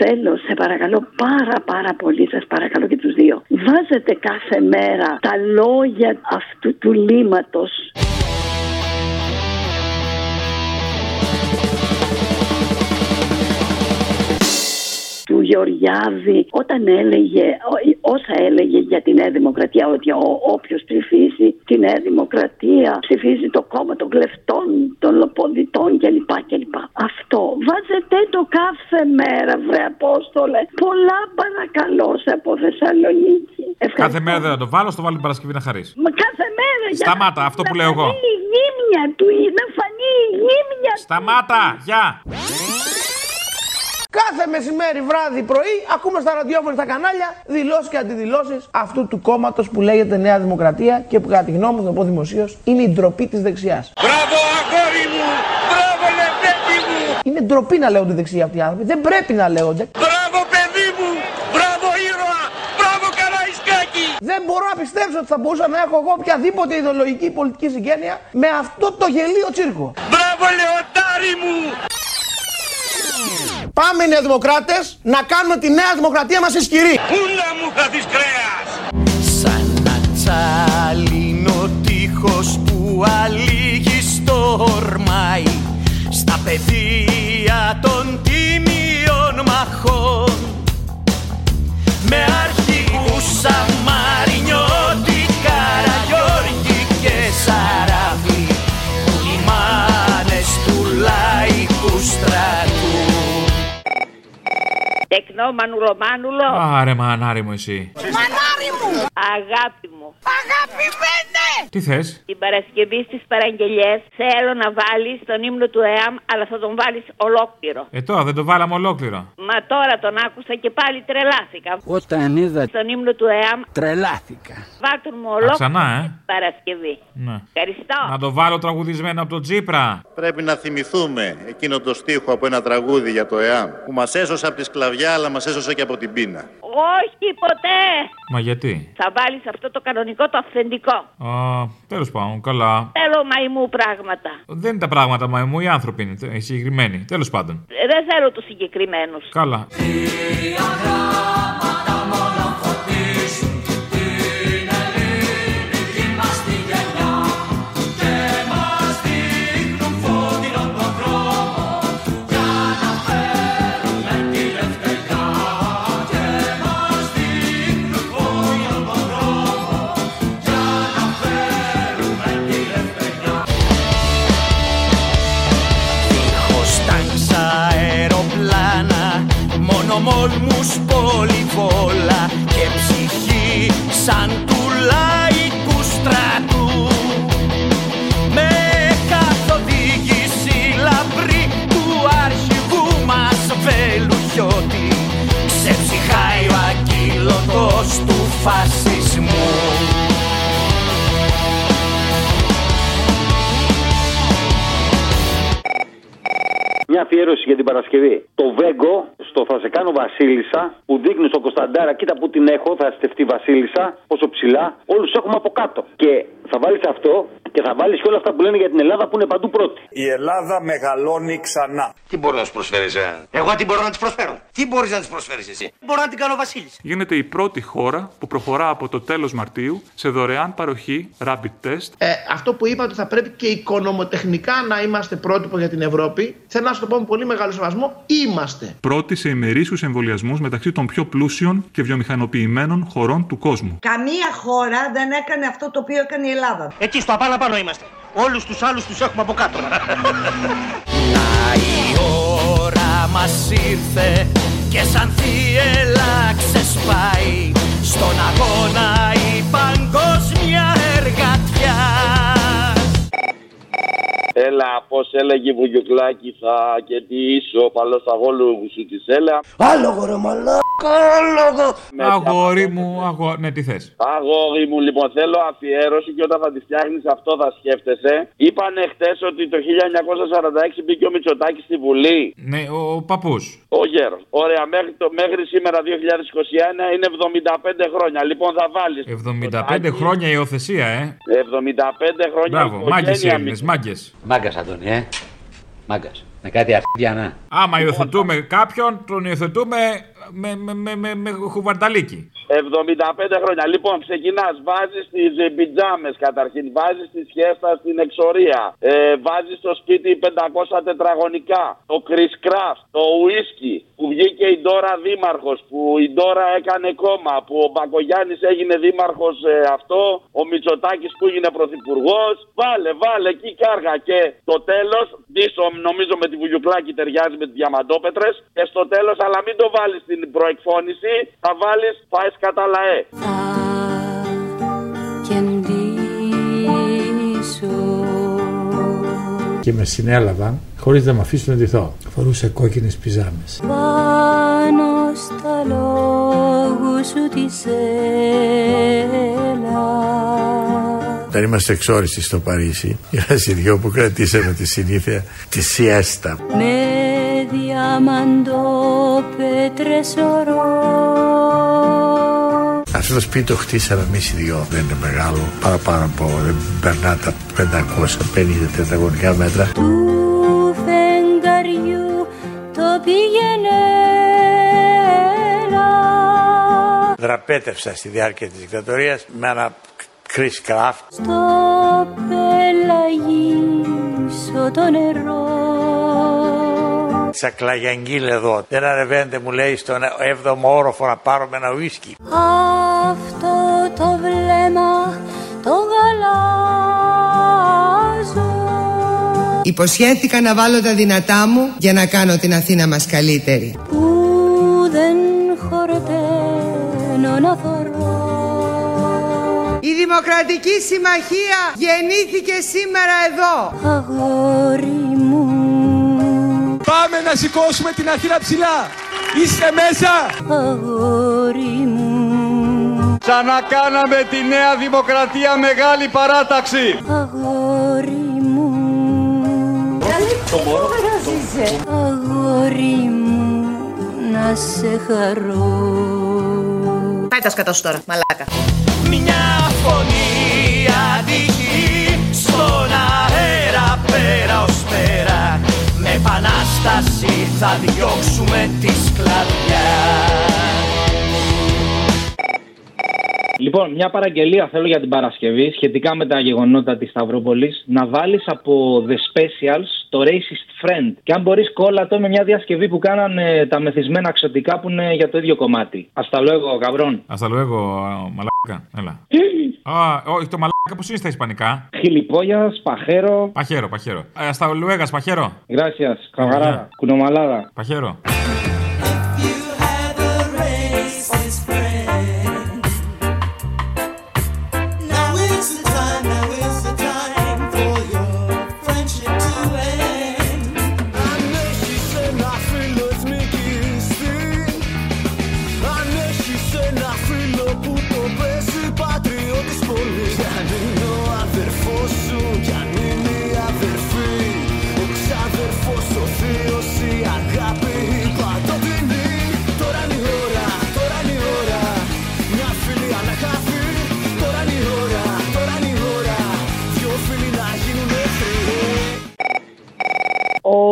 Θέλω, σε παρακαλώ πάρα πάρα πολύ, σας παρακαλώ και τους δύο. Βάζετε κάθε μέρα τα λόγια αυτού του λύματος. Γεωργιάδη όταν έλεγε όσα έλεγε για τη Νέα Δημοκρατία ότι όποιος ψηφίσει τη Νέα Δημοκρατία ψηφίζει το κόμμα των κλεφτών, των λοποδιτών κλπ. κλπ. Αυτό βάζετε το κάθε μέρα βρε Απόστολε. Πολλά παρακαλώ σε από Θεσσαλονίκη. Ευχαριστώ. Κάθε μέρα δεν θα το βάλω, στο βάλω την Παρασκευή να χαρίσει. Μα κάθε μέρα Σταμάτα, αυτό που λέω εγώ. Η γύμνια του, να φανεί η γύμνια Σταμάτα, γεια. Κάθε μεσημέρι, βράδυ, πρωί, ακούμε στα ραδιόφωνα στα κανάλια δηλώσεις και αντιδηλώσεις αυτού του κόμματος που λέγεται Νέα Δημοκρατία και που κατά τη γνώμη μου, θα πω δημοσίως, είναι η ντροπή της δεξιάς. Μπράβο, αγόρι μου! Μπράβο, λεπτέτη μου! Είναι ντροπή να λέγονται δεξιοί αυτοί οι άνθρωποι. Δεν πρέπει να λέγονται. Μπράβο, παιδί μου! Μπράβο, ήρωα! Μπράβο, καραϊσκάκι! Δεν μπορώ να πιστέψω ότι θα μπορούσα να έχω εγώ οποιαδήποτε ιδεολογική πολιτική συγγένεια με αυτό το γελίο τσίρκο. Μπράβο, λεωτάρι μου! Πάμε οι Νεοδημοκράτες να κάνουμε τη Νέα Δημοκρατία μας ισχυρή. Πούλα μου χαθείς κρέας. Σαν να τσάλινο τείχος που αλήγει στορμάει στα πεδία των τιμίων μαχών με αρχηγούς Σαμαρινιώτη, Τεκνό μανουλομάνουλο. Άρε μανάρι μου εσύ. Μανάρι μου. Αγάπη μου. Αγαπημένε. Τι θες; Την Παρασκευή στις παραγγελίε θέλω να βάλεις τον ύμνο του ΕΑΜ, αλλά θα τον βάλεις ολόκληρο. Ε τώρα δεν το βάλαμε ολόκληρο. Μα τώρα τον άκουσα και πάλι τρελάθηκα. Όταν είδα τον ύμνο του ΕΑΜ, τρελάθηκα. Βάλτε μου ολόκληρο. Ξανά, ε. Παρασκευή. Ναι. Ευχαριστώ. Να το βάλω τραγουδισμένο από τον Τζίπρα. Πρέπει να θυμηθούμε εκείνο το στίχο από ένα τραγούδι για το ΕΑΜ που μας έσωσε από τη σκλαβιά αλλά μας έσωσε και από την πείνα. Όχι ποτέ. Μα γιατί. Θα βάλεις αυτό το κανονικό, το αυθεντικό. Α, τέλος πάντων, καλά. Θέλω μαϊμού πράγματα. Δεν είναι τα πράγματα μαϊμού, οι άνθρωποι είναι οι συγκεκριμένοι. Τέλος πάντων. Ε, δεν θέλω τους συγκεκριμένους. Καλά. Μόλμους πολυβόλα και ψυχή σαν του λαϊκού στρατού. Με καθοδήγηση λαμπρή του αρχηγού μας Βελουχιώτη ξεψυχάει ο ακύλωτος του φασισμού αφιέρωση για την Παρασκευή. Το Βέγκο στο Θα σε κάνω Βασίλισσα που δείχνει στον Κωνσταντάρα, κοίτα που την έχω, θα στεφτεί Βασίλισσα, πόσο ψηλά. Όλους έχουμε από κάτω. Και θα βάλεις αυτό και θα βάλεις και όλα αυτά που λένε για την Ελλάδα που είναι παντού πρώτη. Η Ελλάδα μεγαλώνει ξανά. Τι μπορεί να σου προσφέρεις, ε; Εγώ τι μπορώ να της προσφέρω; Τι μπορείς να της προσφέρεις εσύ; Μπορώ να την κάνω Βασίλισσα. Γίνεται η πρώτη χώρα που προχωρά από το τέλος Μαρτίου σε δωρεάν παροχή rapid test. Ε, αυτό που είπα ότι θα πρέπει και οικονομοτεχνικά να είμαστε πρότυπο για την Ευρώπη. Θέλω να σου το πω με πολύ μεγάλο σεβασμό. Είμαστε. Πρώτη σε ημερήσιους εμβολιασμούς μεταξύ των πιο πλούσιων και βιομηχανοποιημένων χωρών του κόσμου. Καμία χώρα δεν έκανε αυτό το οποίο έκανε η Ελλάδα. Εκεί στο απάνω πάνω είμαστε. Όλους τους άλλους τους έχουμε από κάτω. Να η ώρα μας ήρθε και σαν θύελα ξεσπάει στον αγώνα η παγκόσμια εργατιά. Έλα, πώς έλεγε η Βουγιουκλάκη, θα και τι είσαι ο παλό αγόλου σου της έλα. Άλλο γορομαλά. Καλό Αγόρι μου, αγόρι. Ναι, τι θες; Αγόρι μου, λοιπόν, θέλω αφιέρωση και όταν θα τη φτιάχνεις αυτό θα σκέφτεσαι. Είπανε χτε ότι το 1946 μπήκε ο Μητσοτάκης στη Βουλή. Ναι, ο, ο παππούς. Ο γέρος. Ωραία, μέχρι, το, μέχρι σήμερα 2021 είναι 75 χρόνια. Λοιπόν, θα βάλεις. 75 χρόνια υιοθεσία, ε. 75 χρόνια. Μπράβο, μάγκες οι Έλληνες, μάγκες. Μάγκας, Αντώνη, ε. Μάγκας. Με κάτι αρχίδια, να. Άμα υιοθετούμε κάποιον, τον υιοθετούμε με, με, με, με, με χουβαρταλίκι. 75 χρόνια. Λοιπόν, ξεκινάς, βάζεις τις πιτζάμε καταρχήν, βάζεις τη σχέστα στην εξορία, ε, βάζεις στο σπίτι 500 τετραγωνικά, το Chris Craft, το ουίσκι που βγήκε η Ντόρα δήμαρχος, που η Ντόρα έκανε κόμμα, που ο Μπακογιάννης έγινε δήμαρχος ε, αυτό, ο Μητσοτάκης που έγινε πρωθυπουργός. Βάλε, βάλε εκεί κάργα. Και το τέλος, πίσω νομίζω με τη Βουγιουκλάκη ταιριάζει με τις διαμαντόπετρες. Και στο τέλος, αλλά μην το βάλεις στην προεκφώνηση, θα βάλεις φάες κατά λαέ. Και με συνέλαβαν χωρίς να με αφήσουν να ντυθώ. Φορούσε κόκκινες πιζάμες. Πάνω στα λόγου σου τη Όταν είμαστε εξόριστοι στο Παρίσι, οι δυο που κρατήσαμε τη συνήθεια τη σιέστα. Με διαμαντόπετρες ορό Αυτό το σπίτι το χτίσαμε εμείς οι δυο. Δεν είναι μεγάλο, παραπάνω από δεν περνά τα 550 τετραγωνικά μέτρα. του φεγγαριού το πήγαινε Δραπέτευσα στη διάρκεια της δικτατορίας με ένα Chris Craft. στο πελαγίσο το νερό Σαν κλαγιαγγίλ εδώ. Δεν ανεβαίνετε μου λέει στον 7ο όροφο να πάρουμε ένα ουίσκι. αυτό το βλέμμα το γαλάζω Υποσχέθηκα να βάλω τα δυνατά μου για να κάνω την Αθήνα μας καλύτερη. που δεν χορταίνω να θωρώ Η Δημοκρατική Συμμαχία γεννήθηκε σήμερα εδώ. αγόρι μου Πάμε να σηκώσουμε την Αθήνα ψηλά. Είστε μέσα. αγόρι μου Ξανακάναμε τη Νέα Δημοκρατία μεγάλη παράταξη. αγόρι μου αγόρι μου να σε χαρώ Πάει τα σκατά σου τώρα, μαλάκα. Μια φωνή επανάσταση θα διώξουμε τη σκλαβιά Λοιπόν, μια παραγγελία θέλω για την Παρασκευή σχετικά με τα γεγονότα της Σταυρούπολη. Να βάλεις από The Specials το Racist Friend. Και αν μπορείς, κόλλατο με μια διασκευή που κάνανε τα μεθυσμένα ξωτικά που είναι για το ίδιο κομμάτι. Hasta luego, cabrón. Hasta luego, μαλάκα. Έλα. Α, όχι, το μαλάκα πώ είναι στα Ισπανικά. Gilipollas, pajero. Παχέρο, παχέρο. Ε, Hasta luego, παχέρο. Gracias, camarada. Κουνομαλάδα. Παχέρο.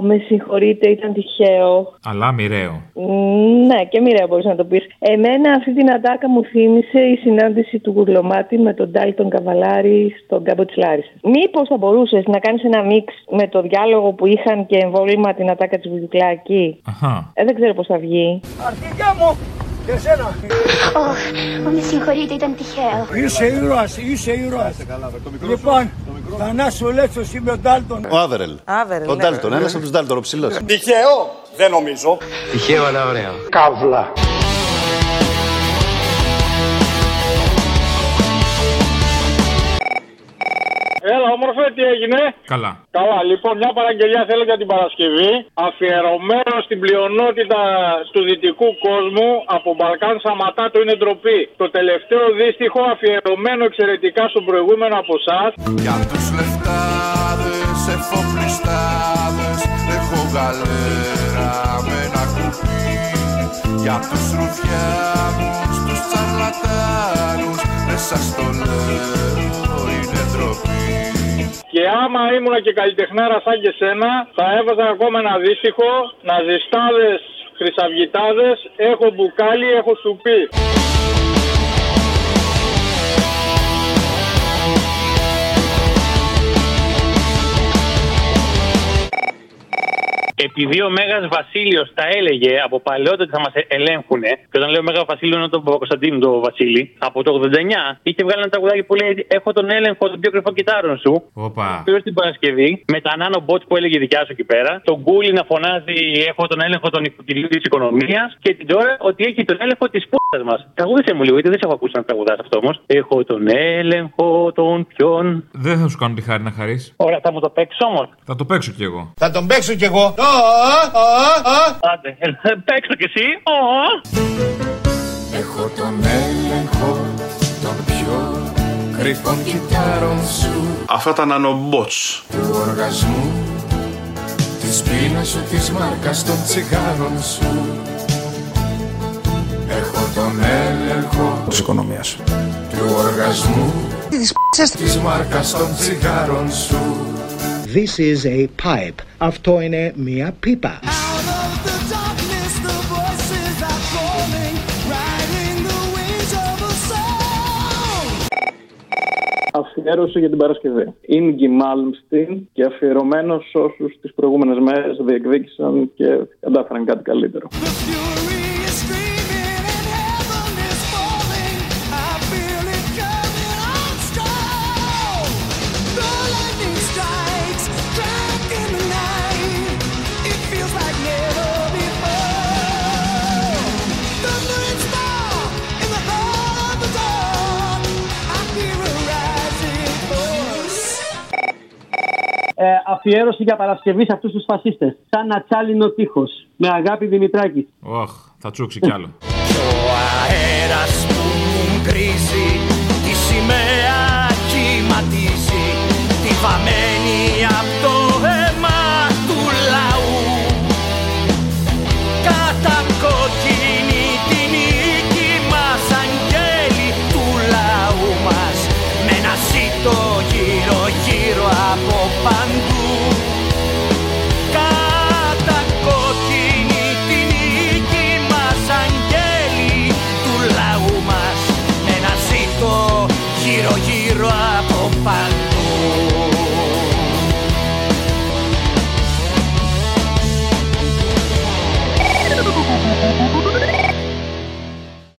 Με συγχωρείτε, ήταν τυχαίο. Αλλά μοιραίο. Μ, Ναι, και μοιραία μπορείς να το πεις. Εμένα αυτή την ατάκα μου θύμισε η συνάντηση του Γουρλωμάτη με τον Ντάλτον Καβαλάρη στον κάμπο της Λάρισας. Μήπως θα μπορούσες να κάνεις ένα μίξ με το διάλογο που είχαν και εμβόλυμα την ατάκα της Βουγιουκλάκη; Αχα. Ε, δεν ξέρω πώς θα βγει. Αρχίδια μου και εσένα. με συγχωρείτε, ήταν τυχαίο. Είσαι ήρωας, είσαι ήρωας. Λοιπόν, Θανάσου Λέτσος είμαι ο Ντάλτον. Ο Άβερελ. Άβερελ, Ο ναι. Ντάλτον, ένας από τους Ντάλτον, ο ψηλός. Τυχαίο, δεν νομίζω. Τυχαίο, αλλά ωραίο. Καύλα. Έλα, όμορφε, τι έγινε; Καλά. Καλά, λοιπόν, μια παραγγελία θέλω για την Παρασκευή. Αφιερωμένος στην πλειονότητα του δυτικού κόσμου από Μπαλκάν Σαματά το είναι ντροπή. Το τελευταίο δίστιχο αφιερωμένο εξαιρετικά στον προηγούμενο από εσάς. Για τους λεφτάδες, εφοπλιστάδες Έχω γαλέρα με ένα κουπί Για τους ρουφιάνους, τους τσαρλατάνους Μέσα στο λέω είναι ντροπή Και άμα ήμουνα και καλλιτεχνάρας σαν και σένα, θα έβαζα ακόμα ένα δύστιχο, ναζιστάδες, χρυσαυγητάδες, έχω μπουκάλι, έχω σουπί. Επειδή ο Μέγας Βασίλειος τα έλεγε από παλαιότερα ότι θα μας ελέγχουν, και όταν λέω Μέγας Βασίλειο είναι τον Κωνσταντίνο το Βασίλη, από το 89 είχε βγάλει ένα τραγουδάκι που λέει Έχω τον έλεγχο των πιο κρυφών κυτάρων σου. Όπα. Πήρε την Παρασκευή με τα νάνο μπότ που έλεγε η δικιά σου εκεί πέρα. Τον Γκούλι να φωνάζει Έχω τον έλεγχο των οικοκυριού της οικονομίας. Και την τώρα ότι έχει τον έλεγχο της πούτα μας. Τραγούδισε μου λίγο, γιατί δεν σε έχω ακούσει να τραγουδάς αυτό όμως. Έχω τον έλεγχο των ποιον. Δεν θα σου κάνω τη χάρη να χαρείς. Ωραία, θα μου το παίξεις όμως. Θα το παίξω κι εγώ. Θα τον παίξω κι εγώ Άντε, ε, παίξω κι εσύ. Ω. Έχω τον έλεγχο των πιο κρυφών κυτάρων σου Αυτά τα νανομπότς. Του οργασμού Της πείνας σου, της μάρκας των τσιγάρων σου Της οικονομίας. του οργασμού Της μάρκας των τσιγάρων σου This is a pipe. Αυτό είναι μια πίπα. Αφιέρωση για την Παρασκευή. Ίνγκη Μάλμστιν και αφιερωμένος σε όσους τις προηγούμενες μέρες διεκδίκησαν και κατάφεραν κάτι καλύτερο. Αφιέρωση για Παρασκευή σε αυτούς τους φασίστες. Σαν να τσάλινο τείχος. Με αγάπη Δημητράκη. Ωχ, θα τσούξει κι άλλο. Ο αέρας που μου γκρίζει Τη σημαία κυματίζει Τη βαμμένη απ' το αίμα του λαού Κατακόκκινη τη νίκη μας Αγγέλη του λαού μας Με ένα σύτο γύρω γύρω από παντού